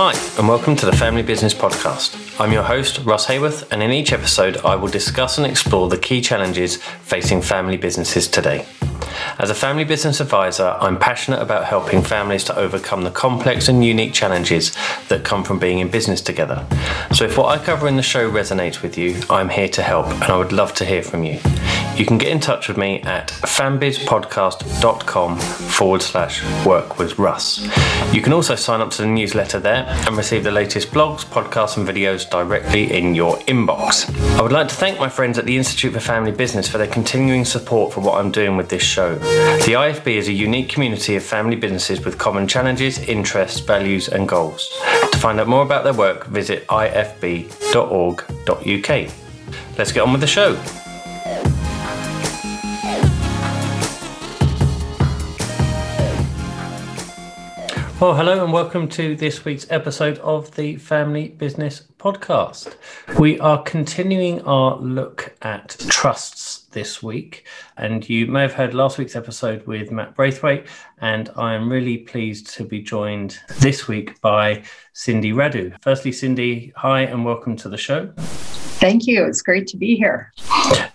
Hi, and welcome to the Family Business Podcast. I'm your host, Russ Haworth, and in each episode, I will discuss and explore the key challenges facing family businesses today. As a family business advisor, I'm passionate about helping families to overcome the complex and unique challenges that come from being in business together. So, if what I cover in the show resonates with you, I'm here to help, and I would love to hear from you. You can get in touch with me at fambizpodcast.com forward slash work with Russ. You can also sign up to the newsletter there and receive the latest blogs, podcasts, and videos directly in your inbox. I would like to thank my friends at the Institute for Family Business for their continuing support for what I'm doing with this show. The IFB is a unique community of family businesses with common challenges, interests, values, and goals. To find out more about their work, visit ifb.org.uk. Let's get on with the show. Well, hello and welcome to this week's episode of the Family Business Podcast. We are continuing our look at trusts this week, and you may have heard last week's episode with Matt Braithwaite, and I am really pleased to be joined this week by Cindy Radu. Firstly, Cindy, hi and welcome to the show. Thank you. It's great to be here.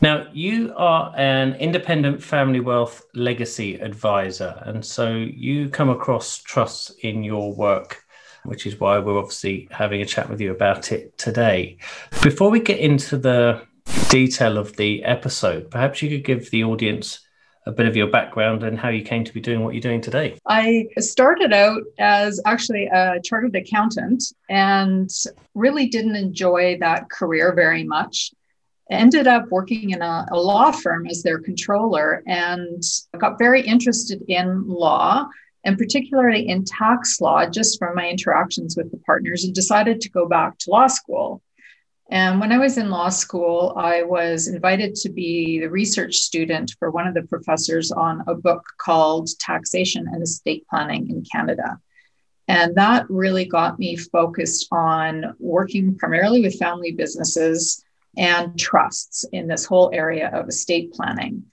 Now, you are an independent family wealth legacy advisor, and so you come across trusts in your work, which is why we're obviously having a chat with you about it today. Before we get into the detail of the episode, perhaps you could give the audience a bit of your background and how you came to be doing what you're doing today. I started out as actually a chartered accountant and really didn't enjoy that career very much. Ended up working in a, a law firm as their controller and got very interested in law and particularly in tax law just from my interactions with the partners and decided to go back to law school. And when I was in law school, I was invited to be the research student for one of the professors on a book called Taxation and Estate Planning in Canada. And that really got me focused on working primarily with family businesses and trusts in this whole area of estate planning.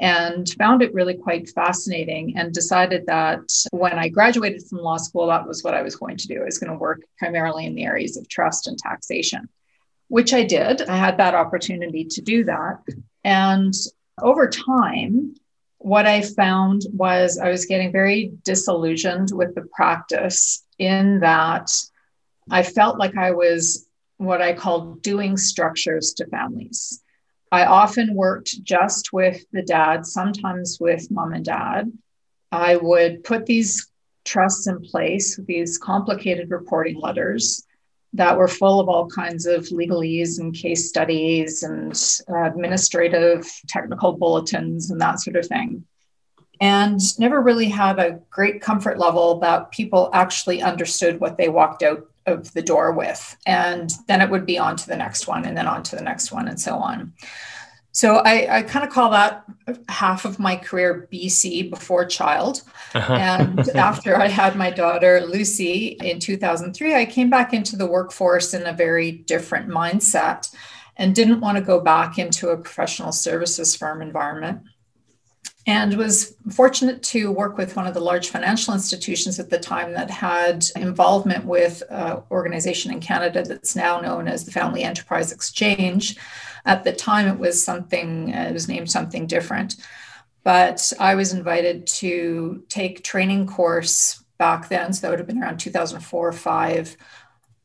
And found it really quite fascinating, and decided that when I graduated from law school, that was what I was going to do. I was going to work primarily in the areas of trust and taxation which I did. I had that opportunity to do that. And over time, what I found was I was getting very disillusioned with the practice in that I felt like I was what I called doing structures to families. I often worked just with the dad, sometimes with mom and dad. I would put these trusts in place, these complicated reporting letters that were full of all kinds of legalese and case studies and administrative technical bulletins and that sort of thing. And never really had a great comfort level that people actually understood what they walked out of the door with. And then it would be on to the next one and then on to the next one and so on. So I, I kind of call that half of my career BC before child. Uh-huh. And after I had my daughter Lucy in 2003, I came back into the workforce in a very different mindset and didn't want to go back into a professional services firm environment. And was fortunate to work with one of the large financial institutions at the time that had involvement with an organization in Canada that's now known as the Family Enterprise Exchange at the time, it was something, uh, it was named something different. But I was invited to take training course back then. So that would have been around 2004 or five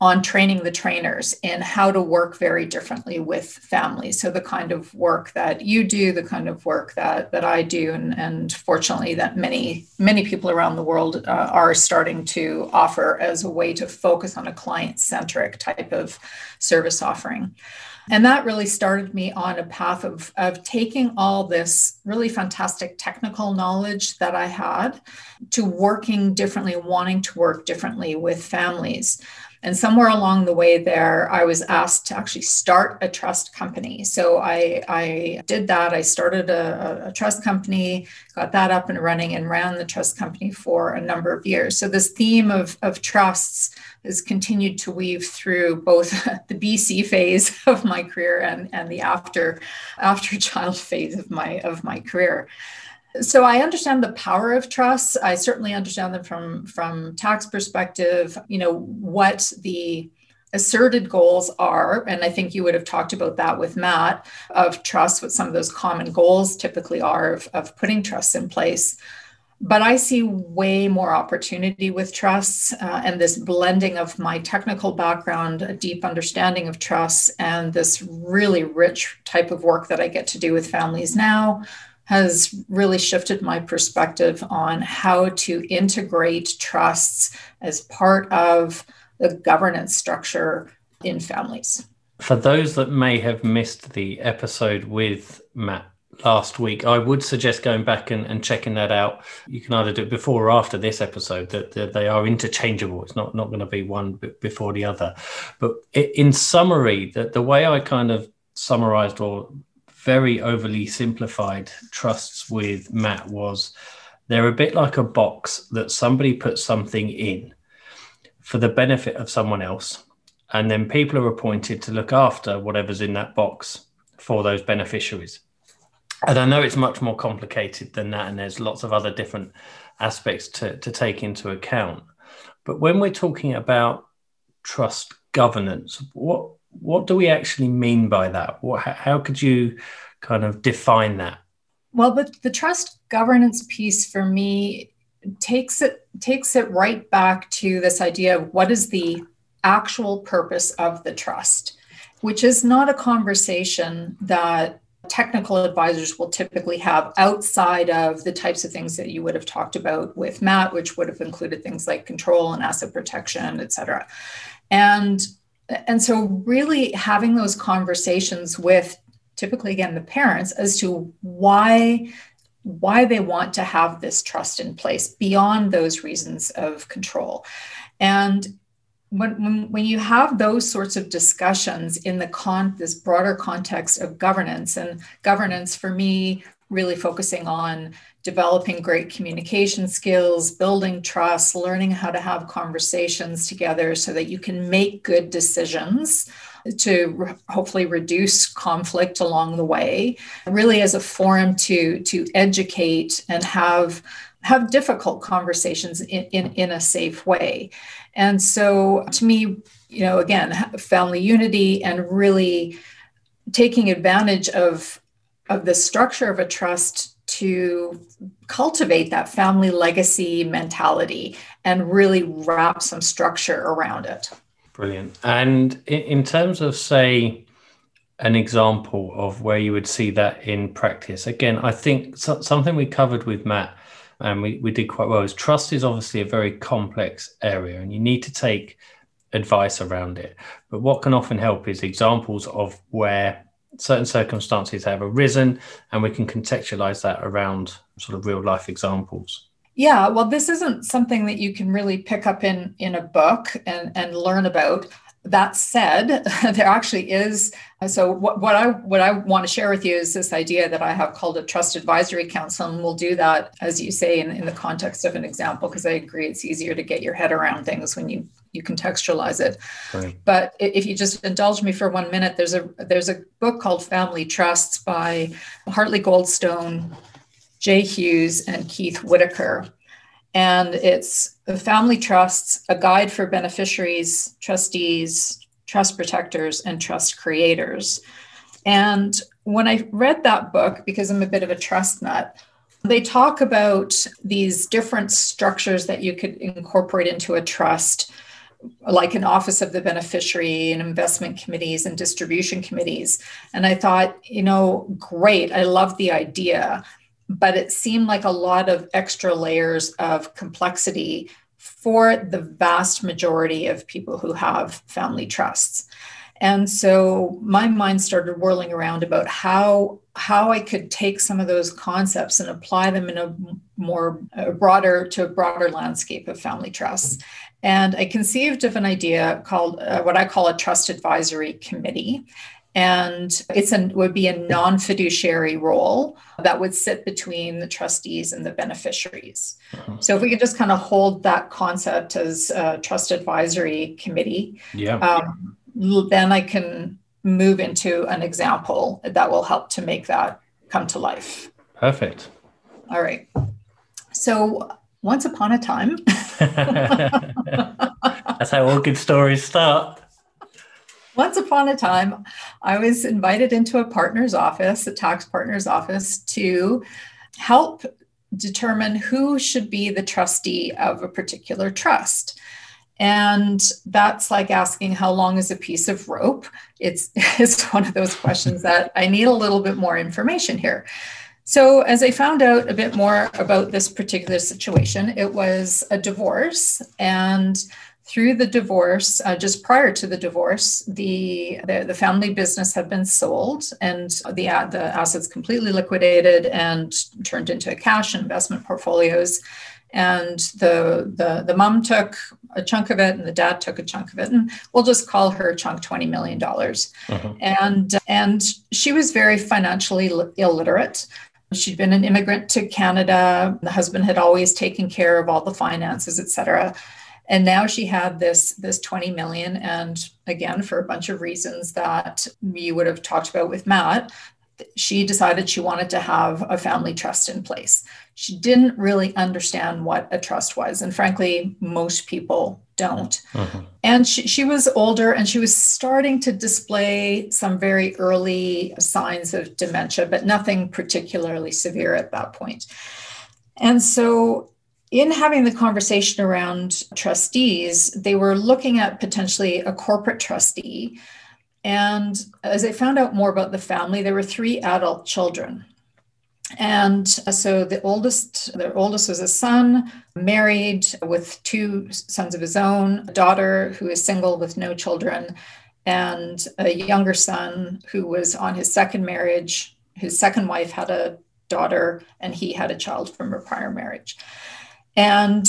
on training the trainers in how to work very differently with families. So the kind of work that you do, the kind of work that that I do, and, and fortunately that many many people around the world uh, are starting to offer as a way to focus on a client centric type of service offering. And that really started me on a path of, of taking all this really fantastic technical knowledge that I had to working differently, wanting to work differently with families. And somewhere along the way there, I was asked to actually start a trust company. So I, I did that. I started a, a, trust company, got that up and running, and ran the trust company for a number of years. So this theme of, of trusts has continued to weave through both the BC phase of my career and, and the after after child phase of my of my career. So I understand the power of trusts. I certainly understand them from from tax perspective. You know what the asserted goals are, and I think you would have talked about that with Matt of trust. What some of those common goals typically are of, of putting trusts in place. But I see way more opportunity with trusts uh, and this blending of my technical background, a deep understanding of trusts, and this really rich type of work that I get to do with families now has really shifted my perspective on how to integrate trusts as part of the governance structure in families. For those that may have missed the episode with Matt last week, I would suggest going back and, and checking that out. You can either do it before or after this episode, that, that they are interchangeable. It's not, not going to be one before the other. But in summary, that the way I kind of summarized or very overly simplified trusts with Matt was they're a bit like a box that somebody puts something in for the benefit of someone else. And then people are appointed to look after whatever's in that box for those beneficiaries. And I know it's much more complicated than that, and there's lots of other different aspects to, to take into account. But when we're talking about trust governance, what what do we actually mean by that? What, how could you kind of define that? Well, the, the trust governance piece for me takes it takes it right back to this idea of what is the actual purpose of the trust, which is not a conversation that technical advisors will typically have outside of the types of things that you would have talked about with Matt, which would have included things like control and asset protection, et cetera. And and so really having those conversations with typically again the parents as to why why they want to have this trust in place beyond those reasons of control. And when, when, when you have those sorts of discussions in the con this broader context of governance and governance for me really focusing on developing great communication skills, building trust, learning how to have conversations together so that you can make good decisions to re- hopefully reduce conflict along the way really as a forum to to educate and have have difficult conversations in, in, in a safe way. And so to me you know again family unity and really taking advantage of of the structure of a trust to cultivate that family legacy mentality and really wrap some structure around it. Brilliant. And in terms of, say, an example of where you would see that in practice, again, I think something we covered with Matt and we, we did quite well is trust is obviously a very complex area and you need to take advice around it. But what can often help is examples of where certain circumstances have arisen and we can contextualize that around sort of real life examples. Yeah well this isn't something that you can really pick up in in a book and and learn about. That said there actually is so what, what i what i want to share with you is this idea that i have called a trust advisory council and we'll do that as you say in, in the context of an example because i agree it's easier to get your head around things when you you contextualize it right. but if you just indulge me for one minute there's a there's a book called family trusts by hartley goldstone jay hughes and keith whitaker and it's family trusts, a guide for beneficiaries, trustees, trust protectors, and trust creators. And when I read that book, because I'm a bit of a trust nut, they talk about these different structures that you could incorporate into a trust, like an office of the beneficiary and investment committees and distribution committees. And I thought, you know, great, I love the idea but it seemed like a lot of extra layers of complexity for the vast majority of people who have family trusts. And so my mind started whirling around about how how I could take some of those concepts and apply them in a more a broader to a broader landscape of family trusts. And I conceived of an idea called uh, what I call a trust advisory committee. And it's an would be a non-fiduciary role that would sit between the trustees and the beneficiaries. Uh-huh. so if we could just kind of hold that concept as a trust advisory committee yeah. um, then i can move into an example that will help to make that come to life. Perfect. All right. So once upon a time. That's how all good stories start. Once upon a time, I was invited into a partner's office, a tax partner's office, to help determine who should be the trustee of a particular trust. And that's like asking how long is a piece of rope? It's, it's one of those questions that I need a little bit more information here. So, as I found out a bit more about this particular situation, it was a divorce. And through the divorce, uh, just prior to the divorce, the, the, the family business had been sold and the, the assets completely liquidated and turned into cash and investment portfolios. And the, the, the mom took a chunk of it and the dad took a chunk of it. And we'll just call her chunk $20 million. Uh-huh. And, and she was very financially illiterate. She'd been an immigrant to Canada. The husband had always taken care of all the finances, et cetera. And now she had this this 20 million. And again for a bunch of reasons that you would have talked about with matt she decided she wanted to have a family trust in place. She didn't really understand what a trust was. And frankly most people don't uh-huh. and she, she was older and she was starting to display some very early signs of dementia but nothing particularly severe at that point. point and so in having the conversation around trustees, they were looking at potentially a corporate trustee. And as I found out more about the family, there were three adult children. And so the oldest, the oldest was a son, married with two sons of his own, a daughter who is single with no children, and a younger son who was on his second marriage. His second wife had a daughter, and he had a child from a prior marriage. And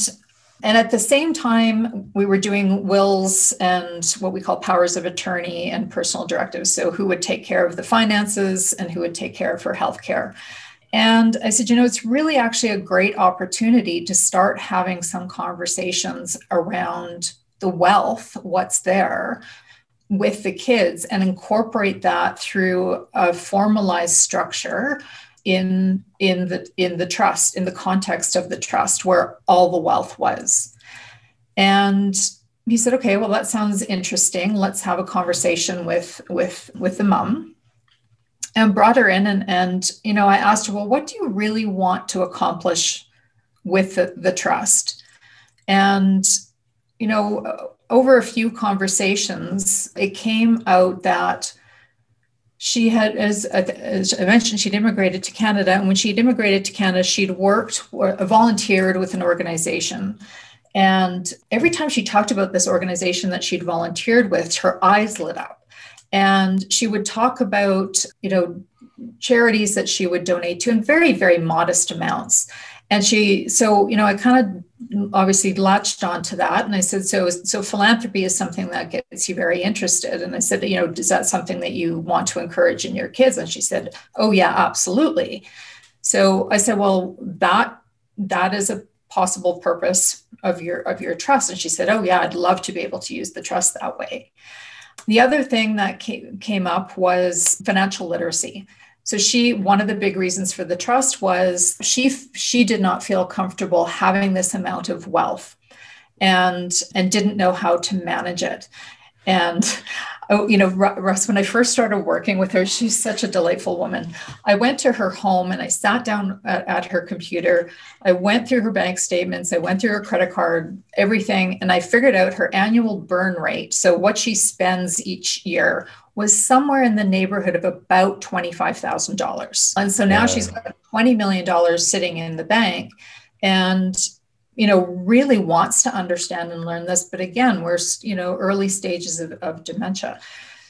and at the same time, we were doing wills and what we call powers of attorney and personal directives. So, who would take care of the finances and who would take care of her health care. And I said, you know, it's really actually a great opportunity to start having some conversations around the wealth, what's there with the kids, and incorporate that through a formalized structure in in the in the trust in the context of the trust where all the wealth was. And he said okay well that sounds interesting. Let's have a conversation with with with the mom and brought her in and and you know i asked her well what do you really want to accomplish with the, the trust and you know over a few conversations it came out that she had, as, as I mentioned, she'd immigrated to Canada. And when she'd immigrated to Canada, she'd worked, or volunteered with an organization. And every time she talked about this organization that she'd volunteered with, her eyes lit up. And she would talk about, you know, charities that she would donate to in very, very modest amounts. And she so you know i kind of obviously latched onto that. And i said so so philanthropy is something that gets you very interested. And i said you know is that something that you want to encourage in your kids? And she said oh yeah absolutely. So i said well that that is a possible purpose of your of your trust. And she said oh yeah i'd love to be able to use the trust that way the other thing that came, up was financial literacy so she one of the big reasons for the trust was she she did not feel comfortable having this amount of wealth and and didn't know how to manage it. And oh, you know, Russ, when I first started working with her, she's such a delightful woman. I went to her home and I sat down at, at, her computer. I went through her bank statements, I went through her credit card, everything, and I figured out her annual burn rate. So, what she spends each year was somewhere in the neighborhood of about $25,000. And so now yeah. she's got $20 million sitting in the bank and you know really wants to understand and learn this but again we're you know early stages of, of dementia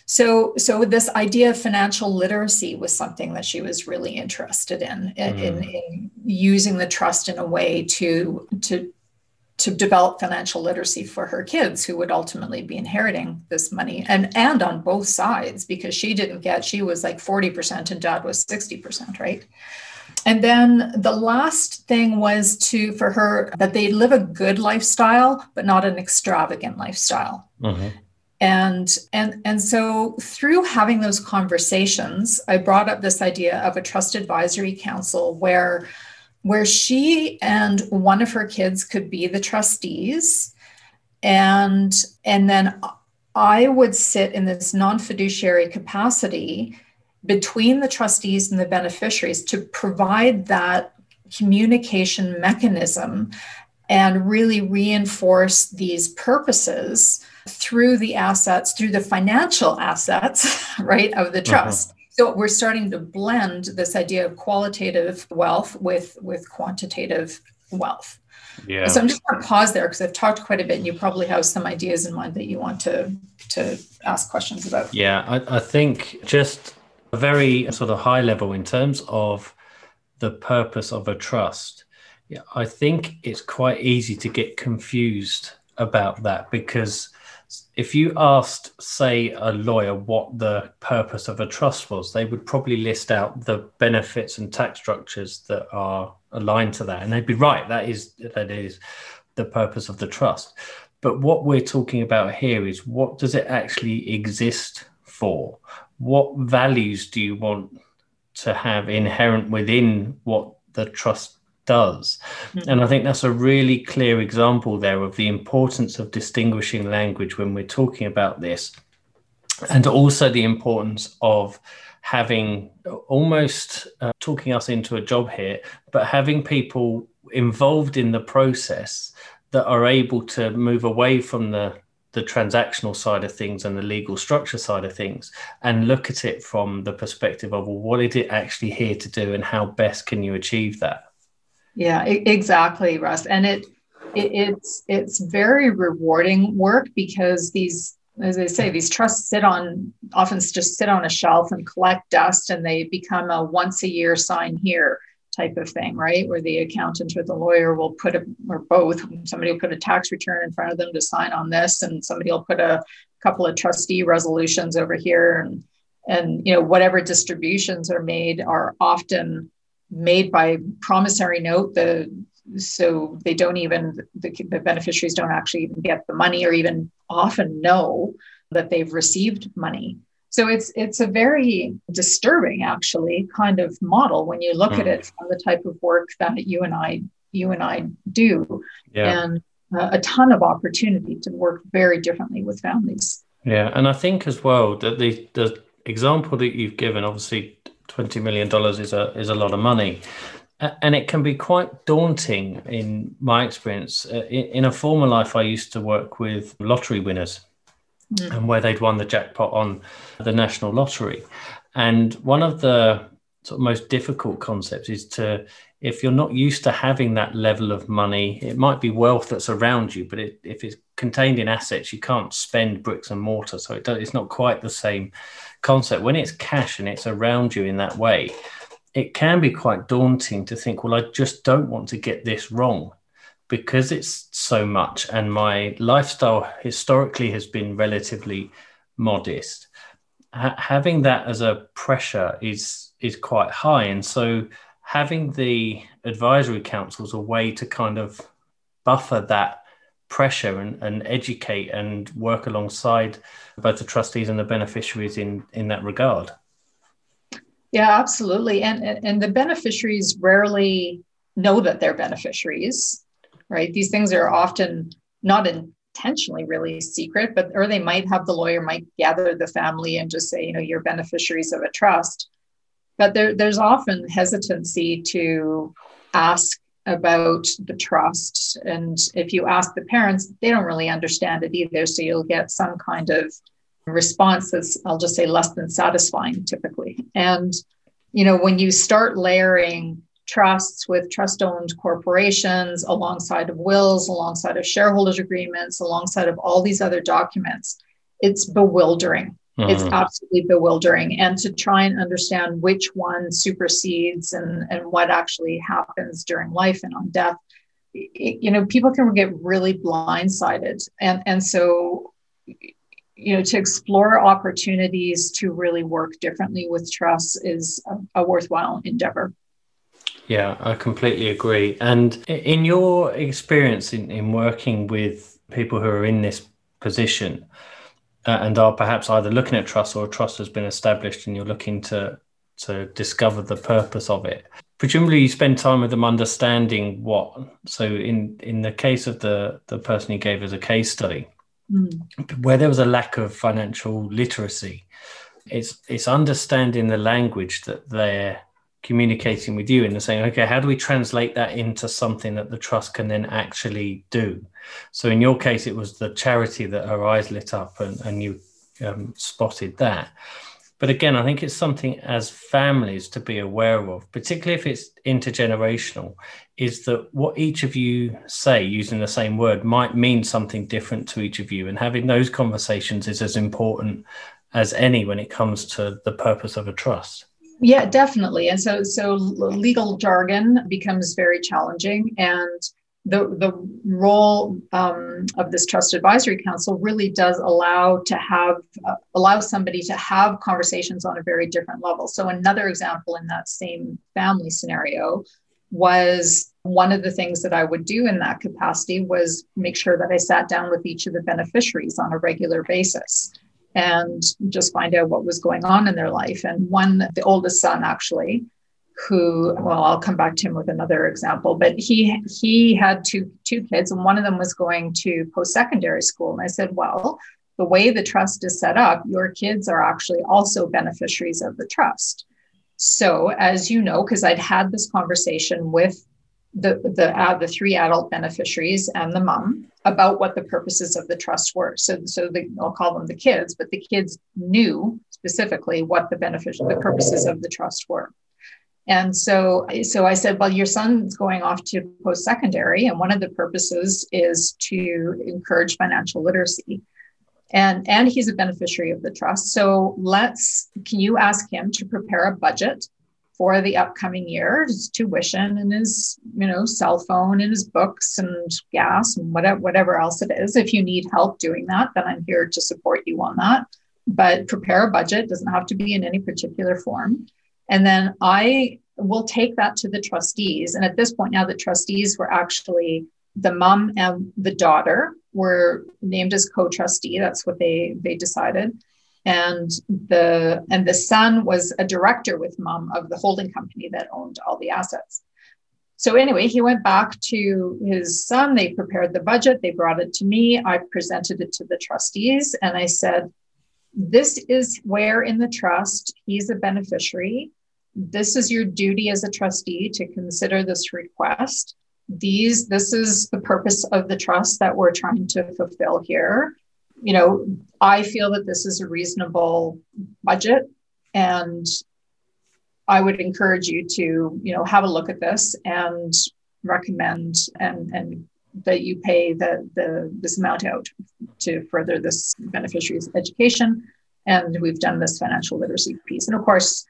so so this idea of financial literacy was something that she was really interested in, mm. in, in using the trust in a way to to to develop financial literacy for her kids who would ultimately be inheriting this money and and on both sides because she didn't get she was like 40% and dad was 60% right and then the last thing was to for her that they live a good lifestyle but not an extravagant lifestyle mm-hmm. and and and so through having those conversations i brought up this idea of a trust advisory council where where she and one of her kids could be the trustees and and then i would sit in this non-fiduciary capacity between the trustees and the beneficiaries to provide that communication mechanism and really reinforce these purposes through the assets, through the financial assets, right, of the uh-huh. trust. Uh-huh. So we're starting to blend this idea of qualitative wealth with with quantitative wealth. Yeah. So I'm just going to pause there because I've talked quite a bit, and you probably have some ideas in mind that you want to to ask questions about. Yeah, I, I think just a very sort of high level in terms of the purpose of a trust. Yeah, I think it's quite easy to get confused about that because if you asked, say, a lawyer what the purpose of a trust was, they would probably list out the benefits and tax structures that are aligned to that, and they'd be right. That is that is the purpose of the trust. But what we're talking about here is what does it actually exist for? What values do you want to have inherent within what the trust does. Mm-hmm. And I think that's a really clear example there of the importance of distinguishing language when we're talking about this. And also the importance of having almost uh, talking us into a job here, but having people involved in the process that are able to move away from the the transactional side of things and the legal structure side of things and look at it from the perspective of well, what is it actually here to do and how best can you achieve that yeah, exactly, Russ. And it, it it's it's very rewarding work because these as I say, these trusts sit on often just sit on a shelf and collect dust, and they become a once a year sign here type of thing, right? Where the accountant or the lawyer will put a or both. Somebody will put a tax return in front of them to sign on this, and somebody will put a couple of trustee resolutions over here, and and you know whatever distributions are made are often made by promissory note the so they don't even the, the, beneficiaries don't actually even get the money or even often know that they've received money so it's it's a very disturbing actually kind of model when you look mm. at it from the type of work that you and i you and i do yeah. and uh, a ton of opportunity to work very differently with families yeah and i think as well that the the example that you've given obviously twenty million dollars is a is a lot of money, and it can be quite daunting in my experience. Uh, in, a former life, I used to work with lottery winners, mm. and where they'd won the jackpot on the national lottery, and one of the sort of most difficult concepts is to if you're not used to having that level of money, it might be wealth that's around you, but it, if it's contained in assets, you can't spend bricks and mortar. So it it's not quite the same concept. When it's cash and it's around you in that way, it can be quite daunting to think, well, I just don't want to get this wrong because it's so much. And my lifestyle historically has been relatively modest. having that as a pressure is is quite high. And so having the advisory councils a way to kind of buffer that pressure and, and educate and work alongside both the trustees and the beneficiaries in in that regard yeah absolutely and and the beneficiaries rarely know that they're beneficiaries right these things are often not intentionally really secret but or they might have the lawyer might gather the family and just say you know you're beneficiaries of a trust but there, there's often hesitancy to ask about the trust. And if you ask the parents, they don't really understand it either. So you'll get some kind of response that's, I'll just say, less than satisfying typically. And, you know, when you start layering trusts with trust owned corporations alongside of wills, alongside of shareholders agreements, alongside of all these other documents, it's bewildering Mm-hmm. It's absolutely bewildering. And to try and understand which one supersedes and, and what actually happens during life and on death, it, you know, people can get really blindsided. And, and so, you know, to explore opportunities to really work differently with trusts is a, a worthwhile endeavor. Yeah, I completely agree. And in your experience in, in working with people who are in this position, uh, and are perhaps either looking at trust or a trust has been established and you're looking to to discover the purpose of it presumably you spend time with them understanding what so in in the case of the the person you gave as a case study mm. where there was a lack of financial literacy it's it's understanding the language that they're communicating with you and saying okay how do we translate that into something that the trust can then actually do so in your case it was the charity that her eyes lit up and, and you um, spotted that but again, I think it's something as families to be aware of, particularly if it's intergenerational, is that what each of you say using the same word might mean something different to each of you. And having those conversations is as important as any when it comes to the purpose of a trust. Yeah, definitely. And so so legal jargon becomes very challenging. And the, the role um, of this trust advisory council really does allow to have uh, allow somebody to have conversations on a very different level. So another example in that same family scenario was one of the things that i would do in that capacity was make sure that i sat down with each of the beneficiaries on a regular basis and just find out what was going on in their life. And one the oldest son actually who well i'll come back to him with another example but he he had two two kids and one of them was going to post-secondary school. And i said well the way the trust is set up your kids are actually also beneficiaries of the trust. So as you know because i'd had this conversation with the the uh, the three adult beneficiaries and the mom about what the purposes of the trust were so so the, i'll call them the kids but the kids knew specifically what the beneficial the purposes of the trust were and so, so I said, well, your son's going off to post secondary, and one of the purposes is to encourage financial literacy. And, and he's a beneficiary of the trust. So let's, can you ask him to prepare a budget for the upcoming year, his tuition and his, you know, cell phone and his books and gas and whatever, whatever else it is. If you need help doing that, then I'm here to support you on that. But prepare a budget, doesn't have to be in any particular form and then I will take that to the trustees. And at this point now, the trustees were actually the mom and the daughter were named as co-trustee. That's what they they decided. And the and the son was a director with mom of the holding company that owned all the assets. So anyway, he went back to his son. They prepared the budget. They brought it to me. I presented it to the trustees, and I said, "This is where in the trust he's a beneficiary this is your duty as a trustee to consider this request. These, this is the purpose of the trust that we're trying to fulfill here. You know, I feel that this is a reasonable budget and I would encourage you to, you know, have a look at this and recommend and and that you pay the, the this amount out to further this beneficiary's education. And we've done this financial literacy piece. And of course,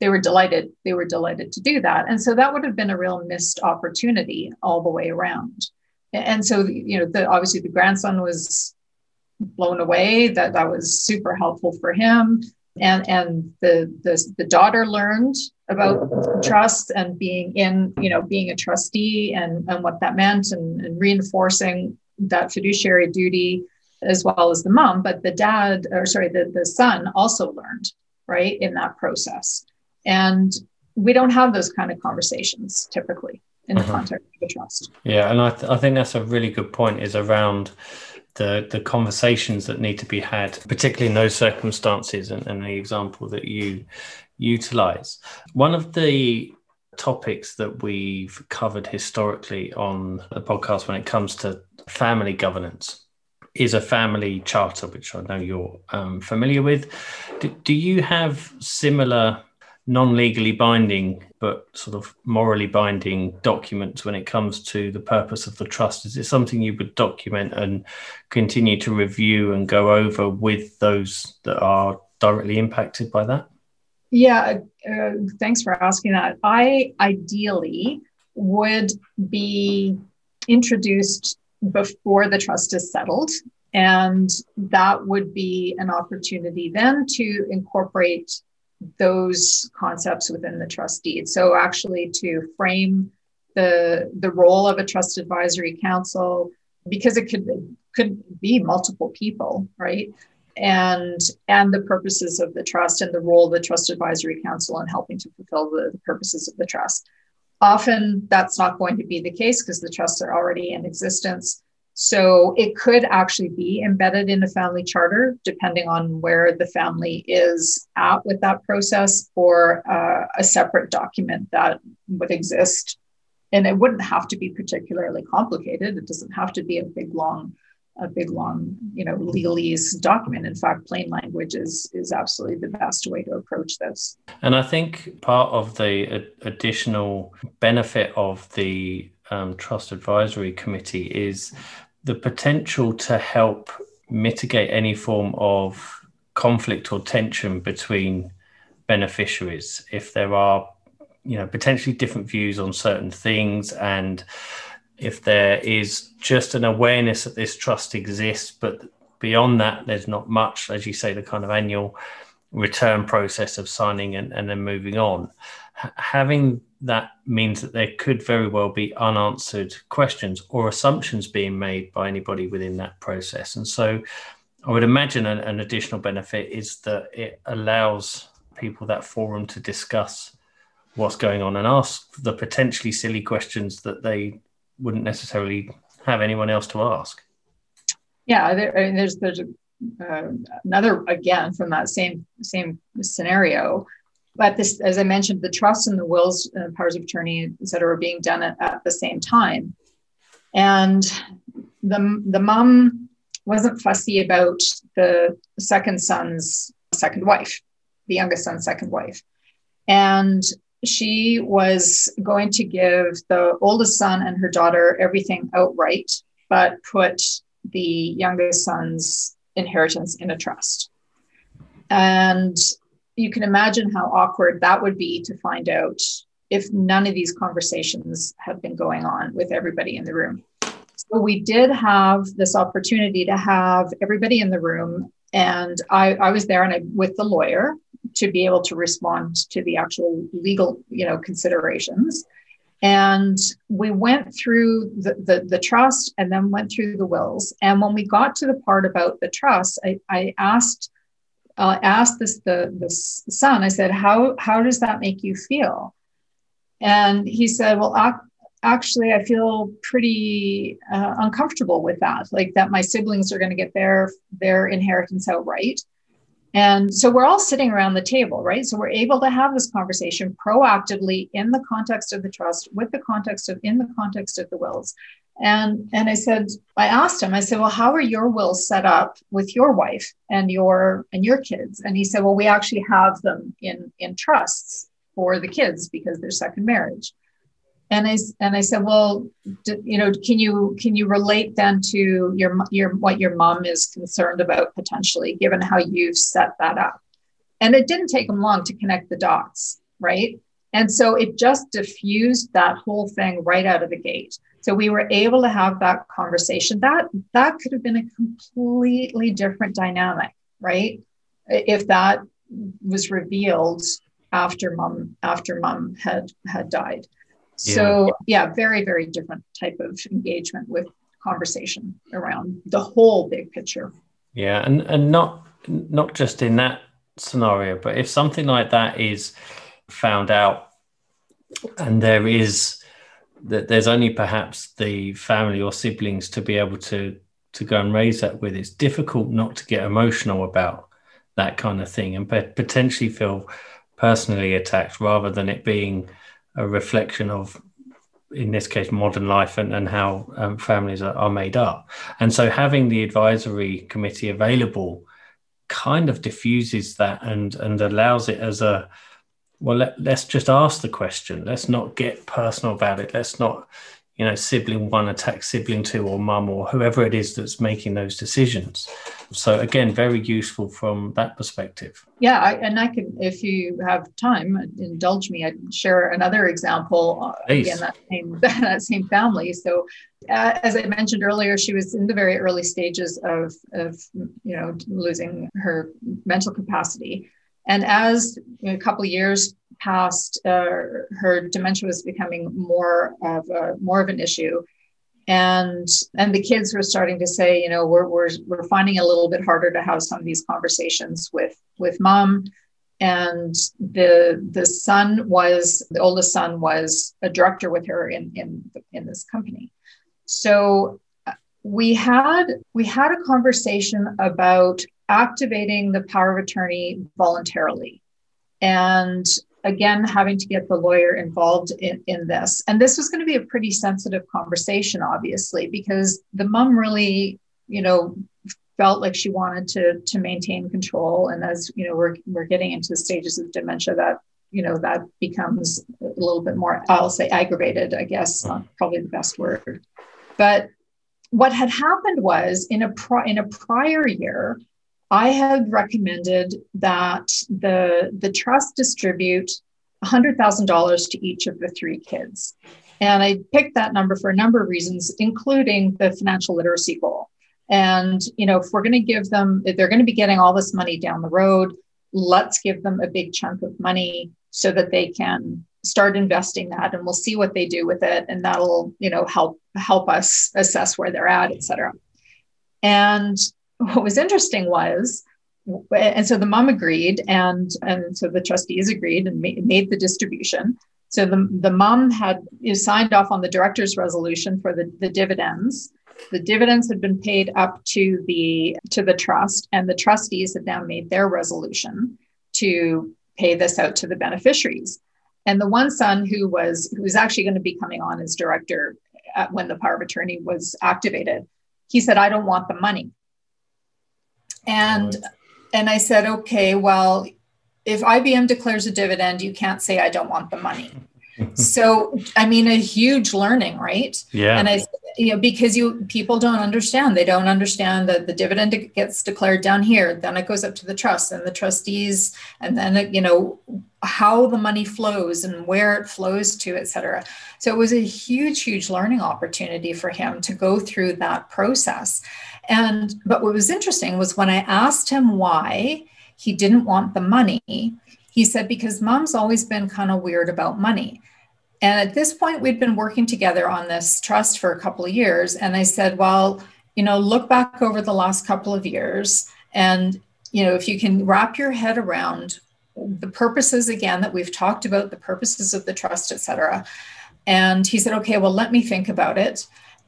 they were delighted they were delighted to do that and so that would have been a real missed opportunity all the way around and so you know the obviously the grandson was blown away that that was super helpful for him and and the the, the daughter learned about trust and being in you know being a trustee and and what that meant and, and reinforcing that fiduciary duty as well as the mom but the dad or sorry the, the son also learned right in that process and we don't have those kind of conversations typically in the uh-huh. context of a trust. Yeah, and I, th- I think that's a really good point is around the the conversations that need to be had, particularly in those circumstances and, and the example that you utilize. One of the topics that we've covered historically on the podcast when it comes to family governance is a family charter, which I know you're um, familiar with. Do, do you have similar non-legally binding but sort of morally binding documents when it comes to the purpose of the trust? Is it something you would document and continue to review and go over with those that are directly impacted by that? Yeah uh, thanks for asking that. I ideally would be introduced before the trust is settled and that would be an opportunity then to incorporate those concepts within the trust deed. So actually to frame the the role of a trust advisory council because it could could be multiple people, right? And and the purposes of the trust and the role of the trust advisory council in helping to fulfill the, the purposes of the trust. often that's not going to be the case because the trusts are already in existence. So it could actually be embedded in a family charter, depending on where the family is at with that process, or uh, a separate document that would exist. And it wouldn't have to be particularly complicated. It doesn't have to be a big long a big long you know legalese document in fact plain language is is absolutely the best way to approach this and i think part of the additional benefit of the um, trust advisory committee is the potential to help mitigate any form of conflict or tension between beneficiaries if there are you know potentially different views on certain things and if there is just an awareness that this trust exists, but beyond that, there's not much, as you say, the kind of annual return process of signing and, and then moving on. H- having that means that there could very well be unanswered questions or assumptions being made by anybody within that process. And so I would imagine an, an additional benefit is that it allows people that forum to discuss what's going on and ask the potentially silly questions that they wouldn't necessarily have anyone else to ask. Yeah, there, I mean, there's there's a, uh, another again from that same same scenario, but this, as I mentioned, the trusts and the wills, uh, powers of attorney, et cetera, are being done at, at the same time, and the the mom wasn't fussy about the second son's second wife, the youngest son's second wife, and she was going to give the oldest son and her daughter everything outright, but put the youngest son's inheritance in a trust. And you can imagine how awkward that would be to find out if none of these conversations have been going on with everybody in the room. So we did have this opportunity to have everybody in the room. And I, I was there and I, with the lawyer to be able to respond to the actual legal, you know, considerations. And we went through the, the, the, trust and then went through the wills. And when we got to the part about the trust, I, I asked uh, asked this the the son. I said, "How how does that make you feel?" And he said, "Well, ac- actually, I feel pretty uh, uncomfortable with that. Like that, my siblings are going to get their their inheritance outright." And so we're all sitting around the table, right? So we're able to have this conversation proactively in the context of the trust, with the context of in the context of the wills. And and I said, I asked him, I said, well, how are your wills set up with your wife and your and your kids? And he said, well, we actually have them in in trusts for the kids because they're second marriage and I and I said, well, do, you know, can you can you relate then to your your what your mom is concerned about potentially, given how you've set that up? And it didn't take them long to connect the dots, right? And so it just diffused that whole thing right out of the gate. So we were able to have that conversation. That that could have been a completely different dynamic, right? If that was revealed after mom after mom had had died. So yeah. yeah, very, very different type of engagement with conversation around the whole big picture. Yeah, and and not not just in that scenario, but if something like that is found out and there is that there's only perhaps the family or siblings to be able to to go and raise that with. It's difficult not to get emotional about that kind of thing and potentially feel personally attacked rather than it being a reflection of in this case modern life and, and how um, families are, are, made up. And so having the advisory committee available kind of diffuses that and and allows it as a well let, let's just ask the question. Let's not get personal about it. Let's not you know sibling one attack sibling two or mum or whoever it is that's making those decisions. So again very useful from that perspective. Yeah I, and i can if you have time indulge me i'd share another example uh, Please. again that same that same family. So uh, as i mentioned earlier she was in the very early stages of of you know losing her mental capacity and as a couple of years passed, uh, her dementia was becoming more of a, more of an issue, and and the kids were starting to say, you know, we're we're we're finding it a little bit harder to have some of these conversations with with mom. and the the son was the oldest son was a director with her in in in this company so uh, we had we had a conversation about activating the power of attorney voluntarily. And again having to get the lawyer involved in, in this. And this was going to be a pretty sensitive conversation obviously because the mom really you know felt like she wanted to to maintain control. And as you know we're we're getting into the stages of dementia that you know that becomes a little bit more i'll say aggravated i guess probably the best word. But what had happened was in a pri- in a prior year i had recommended that the the trust distribute $100000 to each of the three kids. And i picked that number for a number of reasons including the financial literacy goal. And, you know, if we're going to give them, if they're going to be getting all this money down the road, let's give them a big chunk of money so that they can start investing that and we'll see what they do with it and that'll you know help help us assess where they're at et cetera. And what was interesting was and so the mom agreed and and so the trustees agreed and made, made the distribution. So the, the mom had signed off on the director's resolution for the, the dividends. The dividends had been paid up to the to the trust and the trustees had now made their resolution to pay this out to the beneficiaries. And the one son who was who was actually going to be coming on as director uh, when the power of attorney was activated he said i don't want the money and right. and i said okay well if ibm declares a dividend you can't say i don't want the money. So i mean a huge learning right? Yeah. And i you know because you people don't understand. They don't understand that the dividend gets declared down here then it goes up to the trust and the trustees and then it, you know how the money flows and where it flows to et cetera. So it was a huge huge learning opportunity for him to go through that process. And but what was interesting was when i asked him why he didn't want the money he said because mom's always been kind of weird about money and at this point, we'd been working together on this trust for a couple of years. And I said, well, you know, look back over the last couple of years. And, you know, if you can wrap your head around the purposes again that we've talked about, the purposes of the trust, et cetera. And he said, okay, well, let me think about it.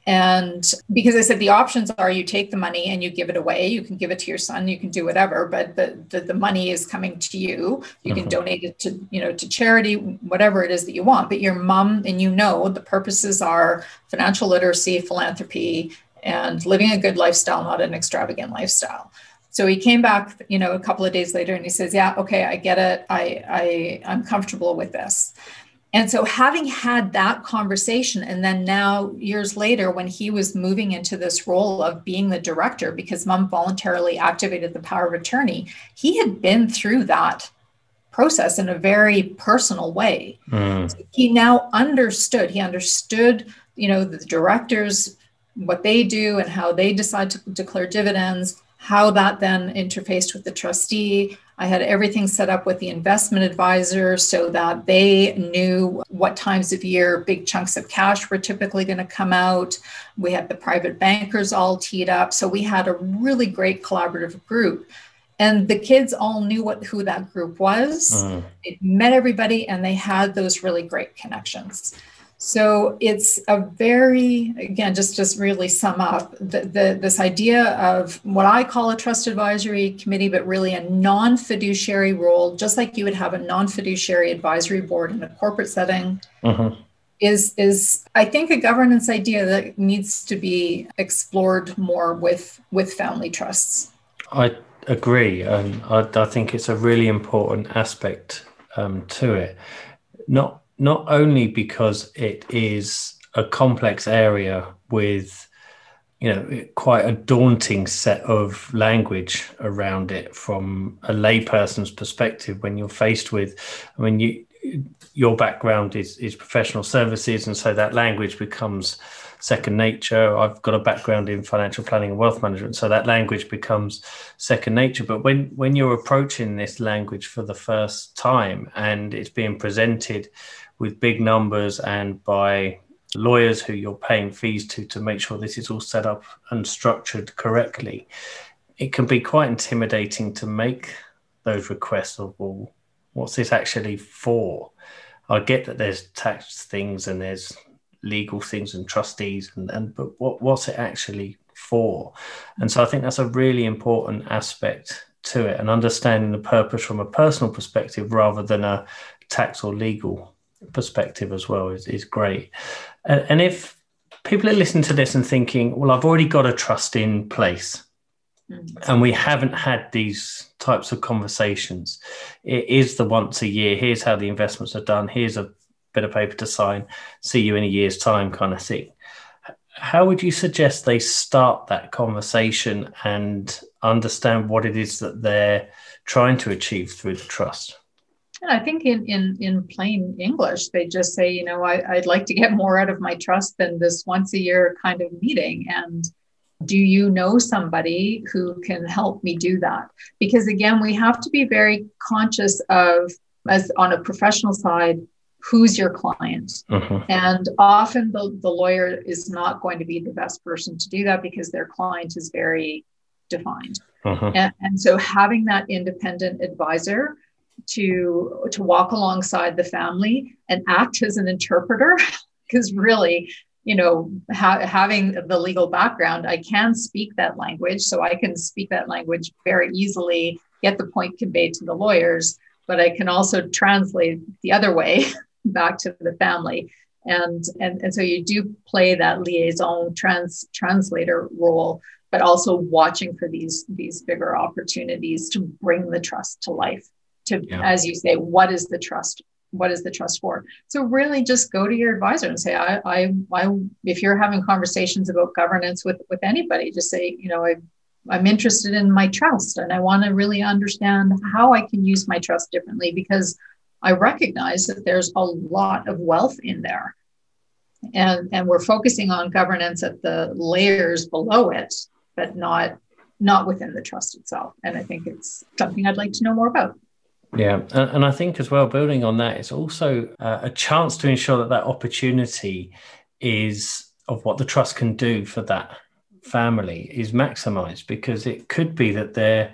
And because I said the options are you take the money and you give it away, you can give it to your son, you can do whatever, but the, the, the money is coming to you. You can mm-hmm. donate it to, you know, to charity, whatever it is that you want. But your mom and you know the purposes are financial literacy, philanthropy, and living a good lifestyle, not an extravagant lifestyle. So he came back, you know, a couple of days later and he says, Yeah, okay, I get it. I I I'm comfortable with this. And so, having had that conversation, and then now years later, when he was moving into this role of being the director, because mom voluntarily activated the power of attorney, he had been through that process in a very personal way. Mm. So he now understood, he understood, you know, the directors, what they do and how they decide to declare dividends, how that then interfaced with the trustee, I had everything set up with the investment advisor so that they knew what times of year big chunks of cash were typically going to come out. We had the private bankers all teed up. So we had a really great collaborative group. And the kids all knew what who that group was. Uh-huh. It met everybody and they had those really great connections. So it's a very, again, just just really sum up the, the, this idea of what I call a trust advisory committee, but really a non-fiduciary role, just like you would have a non-fiduciary advisory board in a corporate setting. Uh-huh. Is is I think a governance idea that needs to be explored more with with family trusts. I agree, and I, I think it's a really important aspect um, to it. Not not only because it is a complex area with you know quite a daunting set of language around it from a layperson's perspective when you're faced with i mean you your background is is professional services and so that language becomes second nature. I've got a background in financial planning and wealth management so that language becomes second nature. But when when you're approaching this language for the first time and it's being presented with big numbers and by lawyers who you're paying fees to to make sure this is all set up and structured correctly, it can be quite intimidating to make those requests of, well, what's this actually for? I get that there's tax things and there's legal things and trustees and, and but what, what's it actually for? And so I think that's a really important aspect to it and understanding the purpose from a personal perspective rather than a tax or legal perspective as well is, is great. And, and if people are listening to this and thinking, well, I've already got a trust in place mm. and we haven't had these types of conversations. It is the once a year, here's how the investments are done, here's a bit of paper to sign, see you in a year's time kind of thing. How would you suggest they start that conversation and understand what it is that they're trying to achieve through the trust? I think in, in, in plain English, they just say, you know, I, I'd like to get more out of my trust than this once a year kind of meeting. And do you know somebody who can help me do that? Because again, we have to be very conscious of, as on a professional side, who's your client. Uh-huh. And often the, the lawyer is not going to be the best person to do that because their client is very defined. Uh-huh. And, and so having that independent advisor to to walk alongside the family and act as an interpreter because really you know ha- having the legal background i can speak that language so i can speak that language very easily get the point conveyed to the lawyers but i can also translate the other way back to the family and and, and so you do play that liaison trans translator role but also watching for these these bigger opportunities to bring the trust to life to yeah. as you say what is the trust what is the trust for? So really just go to your advisor and say I, I i if you're having conversations about governance with with anybody just say you know i i'm interested in my trust and i want to really understand how i can use my trust differently because i recognize that there's a lot of wealth in there. And and we're focusing on governance at the layers below it but not not within the trust itself. And i think it's something i'd like to know more about yeah, and, and I think as well, building on that, it's also uh, a chance to ensure that that opportunity is of what the trust can do for that family is maximized because it could be that they're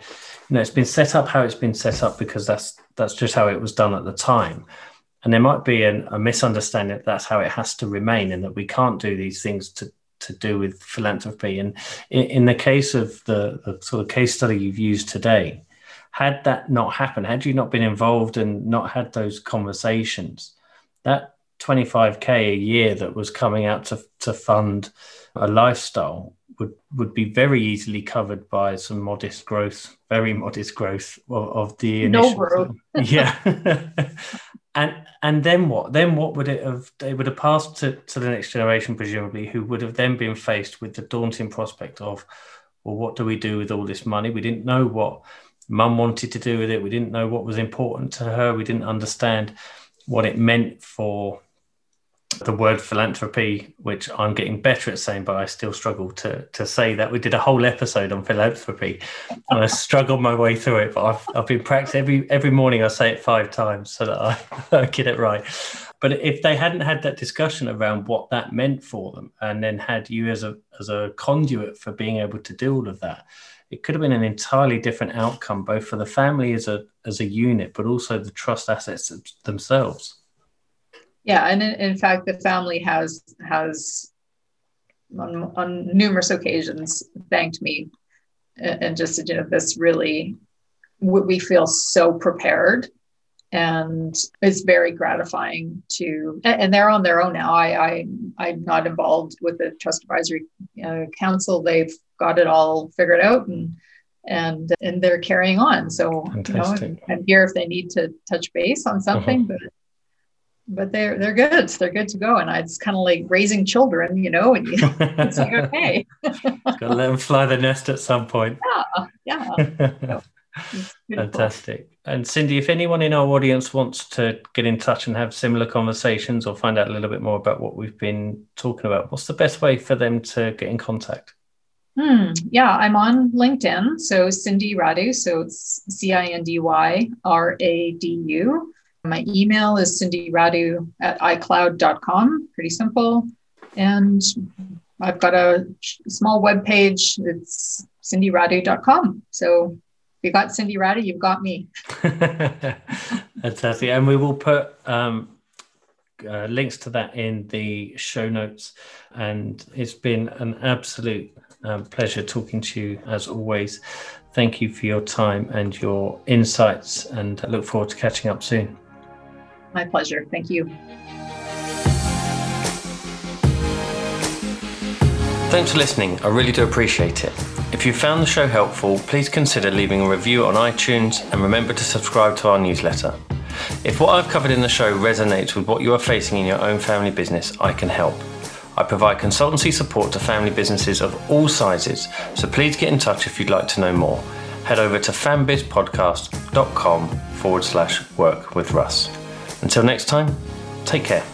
you know it's been set up how it's been set up because that's that's just how it was done at the time. And there might be an, a misunderstanding that that's how it has to remain and that we can't do these things to to do with philanthropy. And in, in the case of the, the sort of case study you've used today had that not happened, had you not been involved and not had those conversations, that 25k a year that was coming out to, to fund a lifestyle would would be very easily covered by some modest growth, very modest growth of, of the initial. No growth. yeah. and and then what? Then what would it have? They would have passed to, to the next generation, presumably, who would have then been faced with the daunting prospect of, well, what do we do with all this money? We didn't know what mum wanted to do with it. We didn't know what was important to her. We didn't understand what it meant for the word philanthropy, which I'm getting better at saying, but I still struggle to to say that. We did a whole episode on philanthropy, and I struggled my way through it. But I've I've been practicing every every morning. I say it five times so that I, I get it right. But if they hadn't had that discussion around what that meant for them, and then had you as a as a conduit for being able to do all of that, it could have been an entirely different outcome, both for the family as a as a unit, but also the trust assets themselves. Yeah, and in, in fact, the family has has on, on numerous occasions thanked me, and just you know this really we feel so prepared and it's very gratifying to and they're on their own now i, I i'm not involved with the trust advisory uh, council they've got it all figured out and and and they're carrying on. So you know, I'm here if they need to touch base on something, uh-huh. but but they're they're good. They're good to go. And I, it's kind of like raising children, you know, and you, it's like okay. Gotta let them fly the nest at some point. Yeah, yeah. So, Fantastic. And Cindy, if anyone in our audience wants to get in touch and have similar conversations or find out a little bit more about what we've been talking about, what's the best way for them to get in contact? Hmm. Yeah, I'm on LinkedIn. So Cindy Radu. So it's C I N D Y R A D U. My email is cindyradu at icloud.com. Pretty simple. And I've got a small web page. It's cindyradu.com. So you got Cindy Radu, you've got me. Fantastic. And we will put um, uh, links to that in the show notes. And it's been an absolute um, pleasure talking to you as always. Thank you for your time and your insights, and I look forward to catching up soon. My pleasure. Thank you. Thanks for listening. I really do appreciate it. If you found the show helpful, please consider leaving a review on iTunes and remember to subscribe to our newsletter. If what I've covered in the show resonates with what you are facing in your own family business, I can help. I provide consultancy support to family businesses of all sizes, so please get in touch if you'd like to know more. Head over to fambizpodcast.com forward slash work with Russ. Until next time, take care.